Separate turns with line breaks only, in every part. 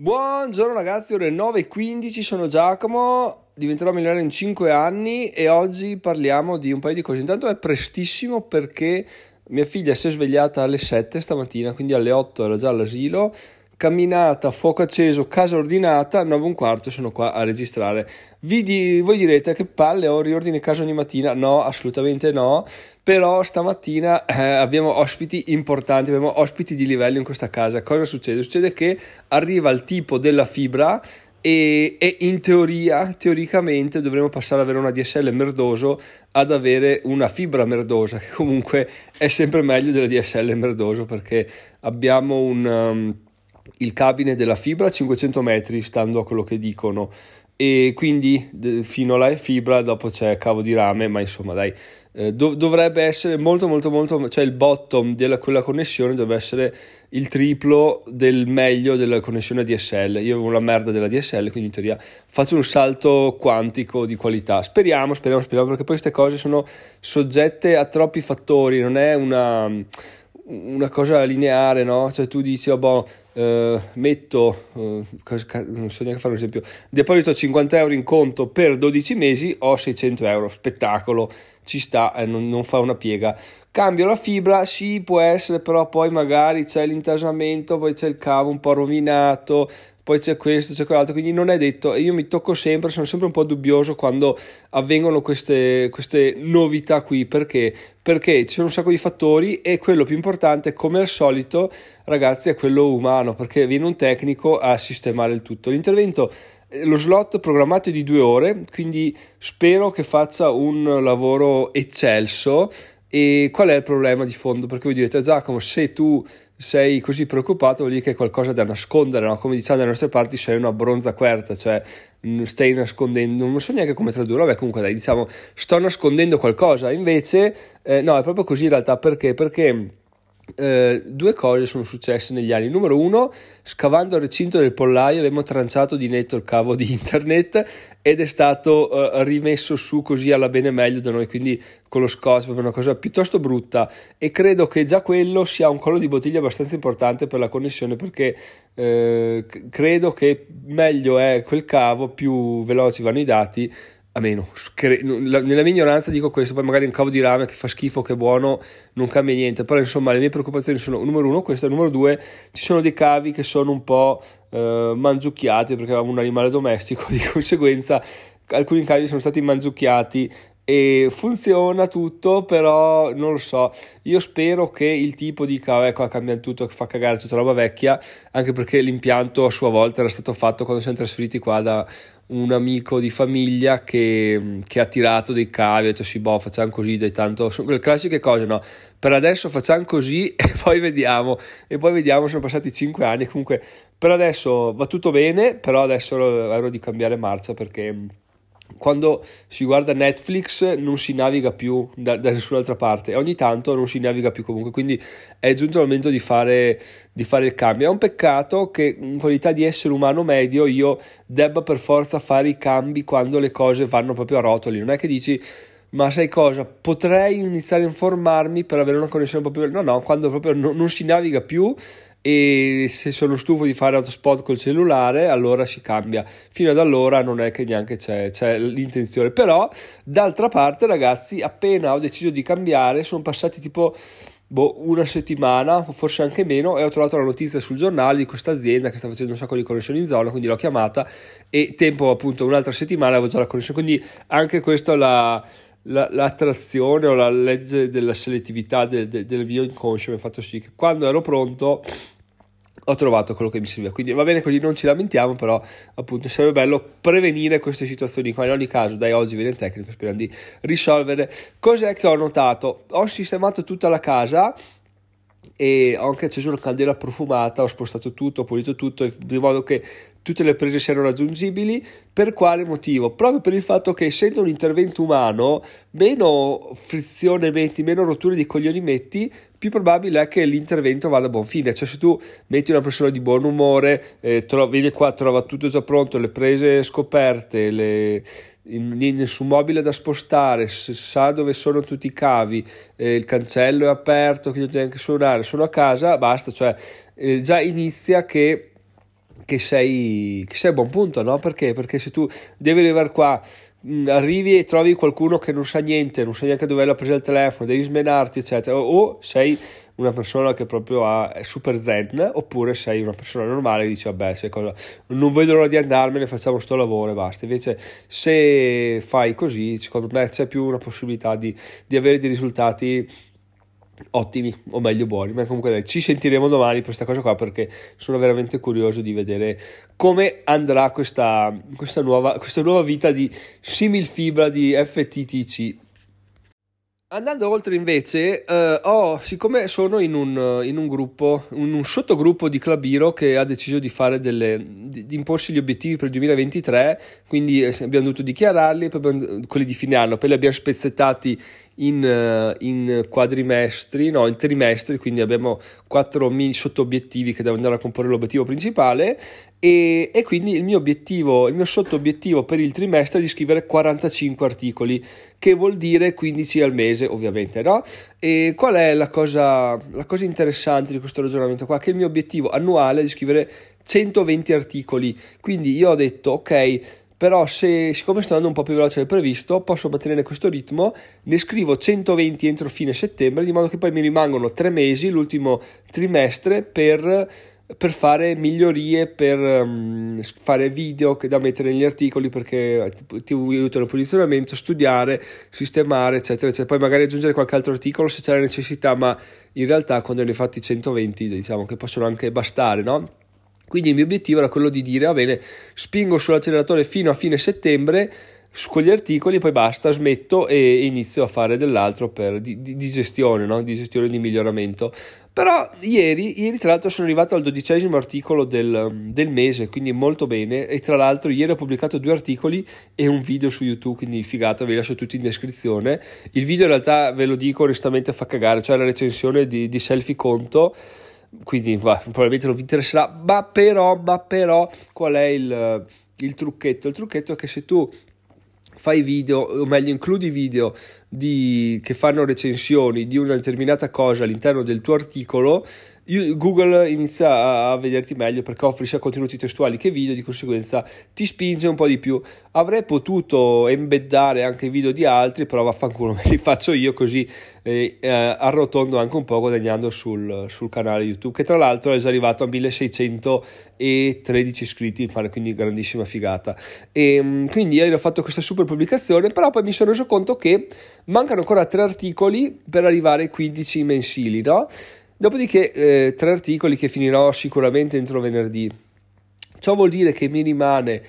Buongiorno ragazzi, ore 9.15, sono Giacomo, diventerò milionario in 5 anni e oggi parliamo di un paio di cose. Intanto è prestissimo perché mia figlia si è svegliata alle 7 stamattina, quindi alle 8 era già all'asilo camminata, fuoco acceso, casa ordinata, 9 un quarto sono qua a registrare. Di, voi direte che palle ho riordine casa ogni mattina? No, assolutamente no, però stamattina eh, abbiamo ospiti importanti, abbiamo ospiti di livello in questa casa. Cosa succede? Succede che arriva il tipo della fibra e, e, in teoria, teoricamente, dovremmo passare ad avere una DSL merdoso ad avere una fibra merdosa, che comunque è sempre meglio della DSL merdoso perché abbiamo un... Um, il cabine della fibra a 500 metri, stando a quello che dicono, e quindi fino alla fibra dopo c'è cavo di rame, ma insomma dai, eh, dov- dovrebbe essere molto molto molto, cioè il bottom della quella connessione dovrebbe essere il triplo del meglio della connessione DSL. Io avevo la merda della DSL, quindi in teoria faccio un salto quantico di qualità. Speriamo, speriamo, speriamo, perché poi queste cose sono soggette a troppi fattori, non è una una cosa lineare, no? Cioè tu dici, oh, boh, eh, metto, eh, non so neanche fare un esempio, deposito 50 euro in conto per 12 mesi, ho 600 euro, spettacolo, ci sta, eh, non, non, fa una piega. Cambio la fibra, sì, può essere, però poi magari c'è l'intasamento, poi c'è il cavo un po' rovinato, poi c'è questo, c'è quell'altro, quindi non è detto, io mi tocco sempre, sono sempre un po' dubbioso quando avvengono queste, queste novità qui, perché? Perché ci sono un sacco di fattori e quello più importante, come al solito, ragazzi, è quello umano, perché viene un tecnico a sistemare il tutto. L'intervento eh, lo slot programmato è di due ore, quindi spero che faccia un lavoro eccelso. E qual è il problema di fondo? Perché voi direte, Giacomo, se tu sei così preoccupato vuol dire che hai qualcosa da nascondere, no? come diciamo dalle nostre parti sei una bronza querta, cioè stai nascondendo, non so neanche come tradurlo, vabbè comunque dai diciamo sto nascondendo qualcosa, invece eh, no è proprio così in realtà perché? Perché eh, due cose sono successe negli anni. Numero uno, scavando il recinto del pollaio abbiamo tranciato di netto il cavo di internet ed è stato eh, rimesso su così alla bene meglio da noi, quindi con lo scotch, proprio una cosa piuttosto brutta e credo che già quello sia un collo di bottiglia abbastanza importante per la connessione perché eh, credo che meglio è quel cavo, più veloci vanno i dati a meno, nella mia ignoranza dico questo, poi magari un cavo di rame che fa schifo, che è buono, non cambia niente, però insomma le mie preoccupazioni sono numero uno questo, numero due ci sono dei cavi che sono un po' eh, mangiucchiati perché avevamo un animale domestico, di conseguenza alcuni cavi sono stati mangiucchiati e funziona tutto, però non lo so. Io spero che il tipo dica: Ecco, cambia tutto, fa cagare tutta roba vecchia. Anche perché l'impianto a sua volta era stato fatto quando siamo trasferiti qua da un amico di famiglia che, che ha tirato dei cavi, ha detto sì, boh, facciamo così, dai tanto, sono quelle classiche cose, no? Per adesso facciamo così e poi vediamo, e poi vediamo, sono passati 5 anni, comunque per adesso va tutto bene, però adesso ero di cambiare marcia perché quando si guarda Netflix non si naviga più da, da, nessun'altra parte e ogni tanto non si naviga più comunque quindi è giunto il momento di fare, di fare il cambio è un peccato che in qualità di essere umano medio io debba per forza fare i cambi quando le cose vanno proprio a rotoli non è che dici ma sai cosa? Potrei iniziare a informarmi per avere una connessione un po' più... No, no, quando proprio non, non si naviga più e se sono stufo di fare autospot col cellulare allora si cambia. Fino ad allora non è che neanche c'è, c'è l'intenzione. Però d'altra parte ragazzi appena ho deciso di cambiare sono passati tipo boh, una settimana, forse anche meno, e ho trovato la notizia sul giornale di questa azienda che sta facendo un sacco di connessioni in zona, quindi l'ho chiamata. E tempo appunto un'altra settimana avevo già la connessione, quindi anche questo la, la, l'attrazione o la legge della selettività del, del, del mio inconscio mi ha fatto sì che quando ero pronto ho trovato quello che mi serviva. Quindi va bene così, non ci lamentiamo, però appunto sarebbe bello prevenire queste situazioni qua. In ogni caso, dai, oggi viene il tecnico, speriamo di risolvere. Cos'è che ho notato? Ho sistemato tutta la casa e ho anche acceso una candela profumata, ho spostato tutto, ho pulito tutto, di modo che tutte le prese siano raggiungibili. Per quale motivo? Proprio per il fatto che essendo un intervento umano, meno frizione metti, meno rotture di coglioni metti, più probabile è che l'intervento vada a buon fine. Cioè, se tu metti una persona di buon umore, eh, trova, viene qua, trova tutto già pronto, le prese scoperte, le, nessun mobile da spostare, sa dove sono tutti i cavi, eh, il cancello è aperto, quindi non devi neanche suonare, sono a casa, basta. Cioè, eh, già inizia che che sei, che sei a buon punto, no? Perché? Perché se tu devi arrivare qua, mh, arrivi e trovi qualcuno che non sa niente, non sa neanche dove l'ha presa il telefono, devi smenarti, eccetera, o, o sei una persona che proprio ha, è super zen, oppure sei una persona normale che dice, vabbè, cosa, non vedo l'ora di andarmene, facciamo sto lavoro e basta. Invece se fai così, secondo me c'è più una possibilità di, di avere dei risultati ottimi o meglio buoni ma comunque dai, ci sentiremo domani per questa cosa qua perché sono veramente curioso di vedere come andrà questa, questa, nuova, questa nuova vita di similfibra di FTTC Andando oltre invece, eh, oh, siccome sono in un, in un, gruppo, in un sottogruppo di Clubiro che ha deciso di delle, di, di imporsi gli obiettivi per il 2023, quindi eh, abbiamo dovuto dichiararli, poi abbiamo, quelli di fine anno, poi li abbiamo spezzettati in, eh, in, quadrimestri, no, in trimestri, quindi abbiamo quattro mini sotto obiettivi che devono andare a comporre l'obiettivo principale e, e, quindi il mio obiettivo, il mio sotto obiettivo per il trimestre è di scrivere 45 articoli, che vuol dire 15 al mese, ovviamente, no? E qual è la cosa, la cosa interessante di questo ragionamento qua? Che il mio obiettivo annuale è di scrivere 120 articoli, quindi io ho detto, ok, però se, siccome sto andando un po' più veloce del previsto, posso mantenere questo ritmo, ne scrivo 120 entro fine settembre, di modo che poi mi rimangono tre mesi, l'ultimo trimestre, per, per fare migliorie, per um, fare video da mettere negli articoli perché ti, aiutano il posizionamento, studiare, sistemare, eccetera, eccetera. Poi magari aggiungere qualche altro articolo se c'è la necessità, ma in realtà quando ne hai fatti 120 diciamo che possono anche bastare, no? Quindi il mio obiettivo era quello di dire, va bene, spingo sull'acceleratore fino a fine settembre con gli articoli, poi basta, smetto e inizio a fare dell'altro per, di, di, di gestione, no? di gestione di miglioramento. Però ieri, ieri, tra l'altro sono arrivato al dodicesimo articolo del, del, mese, quindi molto bene. E tra l'altro ieri ho pubblicato due articoli e un video su YouTube, quindi figata, ve li lascio tutti in descrizione. Il video in realtà, ve lo dico onestamente, fa cagare, cioè la recensione di, di Selfie Conto quindi va, probabilmente non vi interesserà, ma però, ma però qual è il, il trucchetto? Il trucchetto è che se tu fai video, o meglio includi video di, che fanno recensioni di una determinata cosa all'interno del tuo articolo, Google inizia a vederti meglio perché offri sia contenuti testuali che video, di conseguenza ti spinge un po' di più. Avrei potuto embeddare anche video di altri, però vaffanculo, me li faccio io così eh, eh, arrotondo anche un po' guadagnando sul, sul, canale YouTube, che tra l'altro è già arrivato a 1613 iscritti, mi pare quindi grandissima figata. E ehm, quindi ieri ho fatto questa super pubblicazione, però poi mi sono reso conto che mancano ancora tre articoli per arrivare ai 15 mensili, no? Dopodiché eh, tre articoli che finirò sicuramente entro venerdì. Ciò vuol dire che mi rimane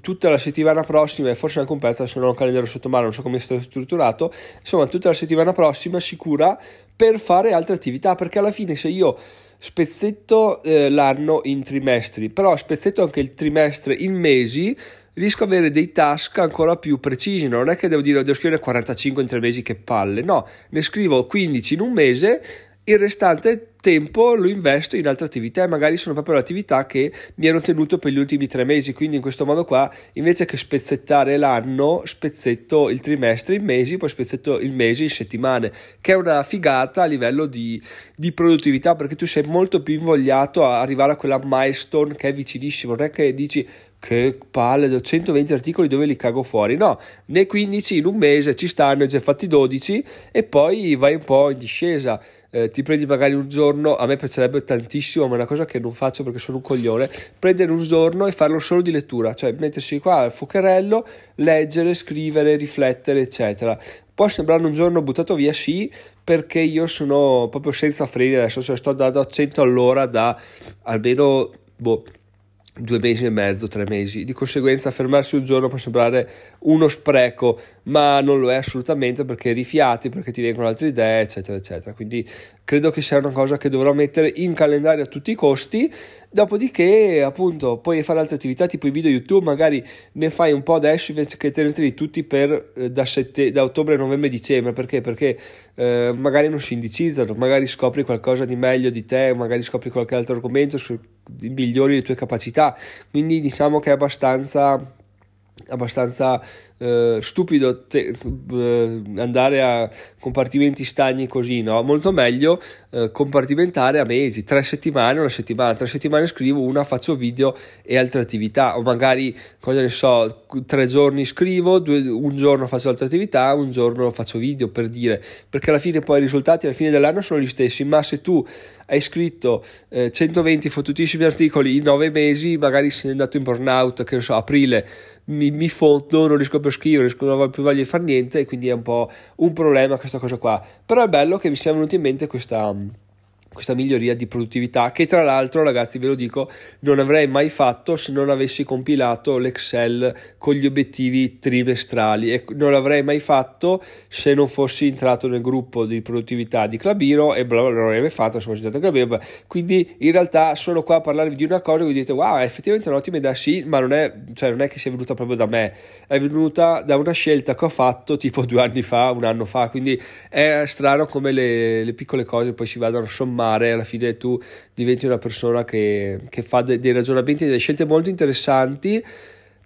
tutta la settimana prossima e forse anche un pezzo, se non ho un calendario sotto mano, non so come è stato strutturato, insomma tutta la settimana prossima sicura per fare altre attività, perché alla fine se io spezzetto eh, l'anno in trimestri, però spezzetto anche il trimestre in mesi, riesco ad avere dei task ancora più precisi. Non è che devo dire devo scrivere 45 in tre mesi, che palle, no, ne scrivo 15 in un mese il restante tempo lo investo in altre attività e magari sono proprio le attività che mi ero tenuto per gli ultimi tre mesi quindi in questo modo qua invece che spezzettare l'anno spezzetto il trimestre in mesi poi spezzetto il mese in settimane che è una figata a livello di, di produttività perché tu sei molto più invogliato a arrivare a quella milestone che è vicinissimo non è che dici che palle, 120 articoli dove li cago fuori. No, ne 15 in un mese ci stanno, già fatti 12 e poi vai un po' in discesa eh, ti prendi magari un giorno, a me piacerebbe tantissimo, ma è una cosa che non faccio perché sono un coglione, prendere un giorno e farlo solo di lettura, cioè mettersi qua al fuocherello, leggere, scrivere, riflettere, eccetera. Può sembrare un giorno buttato via, sì, perché io sono proprio senza freni adesso, cioè sto andando a 100 all'ora da almeno boh, due mesi e mezzo, tre mesi. Di conseguenza fermarsi un giorno può sembrare uno spreco, ma non lo è assolutamente perché rifiati, perché ti vengono altre idee, eccetera, eccetera. Quindi credo che sia una cosa che dovrò mettere in calendario a tutti i costi. Dopodiché, appunto, puoi fare altre attività tipo i video YouTube, magari ne fai un po' adesso invece che tenerli tutti per eh, da, sette, da, ottobre, novembre, dicembre. Perché? Perché eh, magari non si indicizzano, magari scopri qualcosa di meglio di te, magari scopri qualche altro argomento, migliori le tue capacità. Quindi diciamo che è abbastanza abbastanza eh, stupido te, eh, andare a compartimenti stagni così, no? Molto meglio eh, compartimentare a mesi, tre settimane, una settimana, tre settimane scrivo, una faccio video e altre attività, o magari, cosa ne so, tre giorni scrivo, due, un giorno faccio altre attività, un giorno faccio video per dire, perché alla fine poi i risultati alla fine dell'anno sono gli stessi, ma se tu hai scritto eh, 120 fottutissimi articoli in 9 mesi, magari sei andato in burnout, che ne so, aprile, mi, mi fondo, non riesco più a scrivere, non ho più voglia di fare niente e quindi è un po' un problema questa cosa qua. Però è bello che mi sia venuta in mente questa questa miglioria di produttività che tra l'altro ragazzi ve lo dico non avrei mai fatto se non avessi compilato l'Excel con gli obiettivi trimestrali. E non l'avrei mai fatto se non fossi entrato nel gruppo di produttività di Clabiro e bla bla non l'avrei mai fatto se fossi entrato a Clabiro. Quindi in realtà sono qua a parlarvi di una cosa e vi dite wow è effettivamente un'ottima idea. Sì ma non è, cioè, non è che sia venuta proprio da me. È venuta da una scelta che ho fatto tipo due anni fa un anno fa. Quindi è strano come le, le piccole cose poi si vadano a sommare alla fine tu diventi una persona che, che fa de, dei ragionamenti, delle scelte molto interessanti,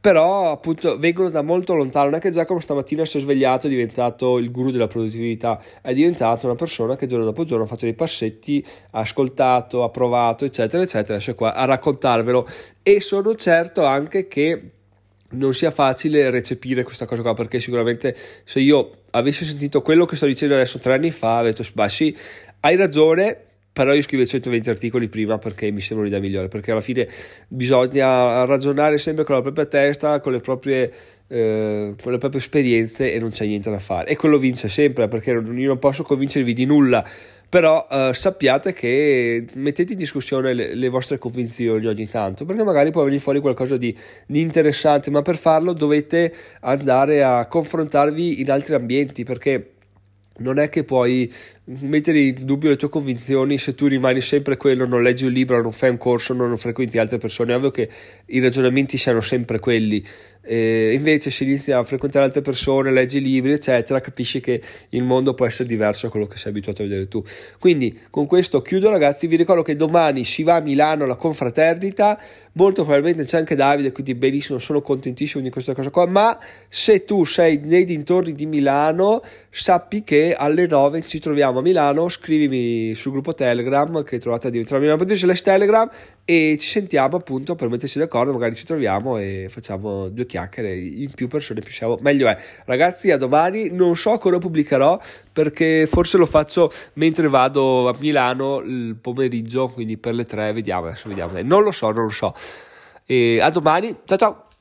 però appunto vengono da molto lontano. Non è che Giacomo stamattina si è svegliato è diventato il guru della produttività, è diventato una persona che giorno dopo giorno ha fatto dei passetti, ha ascoltato, ha provato, eccetera, eccetera, adesso qua a raccontarvelo e sono certo anche che non sia facile recepire questa cosa qua perché sicuramente se io avessi sentito quello che sto dicendo adesso tre anni fa avrei detto bah sì hai ragione però io scrivo 120 articoli prima perché mi sembra un'idea migliore, perché alla fine bisogna ragionare sempre con la propria testa, con le proprie, eh, con le proprie esperienze e non c'è niente da fare. E quello vince sempre, perché io non posso convincervi di nulla, però eh, sappiate che mettete in discussione le, le, vostre convinzioni ogni tanto, perché magari può venire fuori qualcosa di, di interessante, ma per farlo dovete andare a confrontarvi in altri ambienti, perché non è che puoi mettere in dubbio le tue convinzioni se tu rimani sempre quello, non leggi un libro, non fai un corso, non frequenti altre persone. È ovvio che i ragionamenti siano sempre quelli. E invece, se inizi a frequentare altre persone, leggi libri, eccetera, capisci che il mondo può essere diverso da quello che sei abituato a vedere tu. Quindi, con questo chiudo, ragazzi. Vi ricordo che domani si va a Milano alla confraternita. Molto probabilmente c'è anche Davide, quindi benissimo, sono contentissimo di questa cosa qua. Ma se tu sei nei dintorni di Milano, sappi che alle 9 ci troviamo a Milano. Scrivimi sul gruppo Telegram che trovate a diventare Milano.it Telegram e ci sentiamo appunto per metterci d'accordo. Magari ci troviamo e facciamo due chiacchiere. In più persone, più siamo, meglio è. Ragazzi, a domani. Non so cosa pubblicherò perché forse lo faccio mentre vado a Milano il pomeriggio, quindi per le tre. Vediamo, adesso vediamo. Non lo so, non lo so. E a domani. Ciao ciao.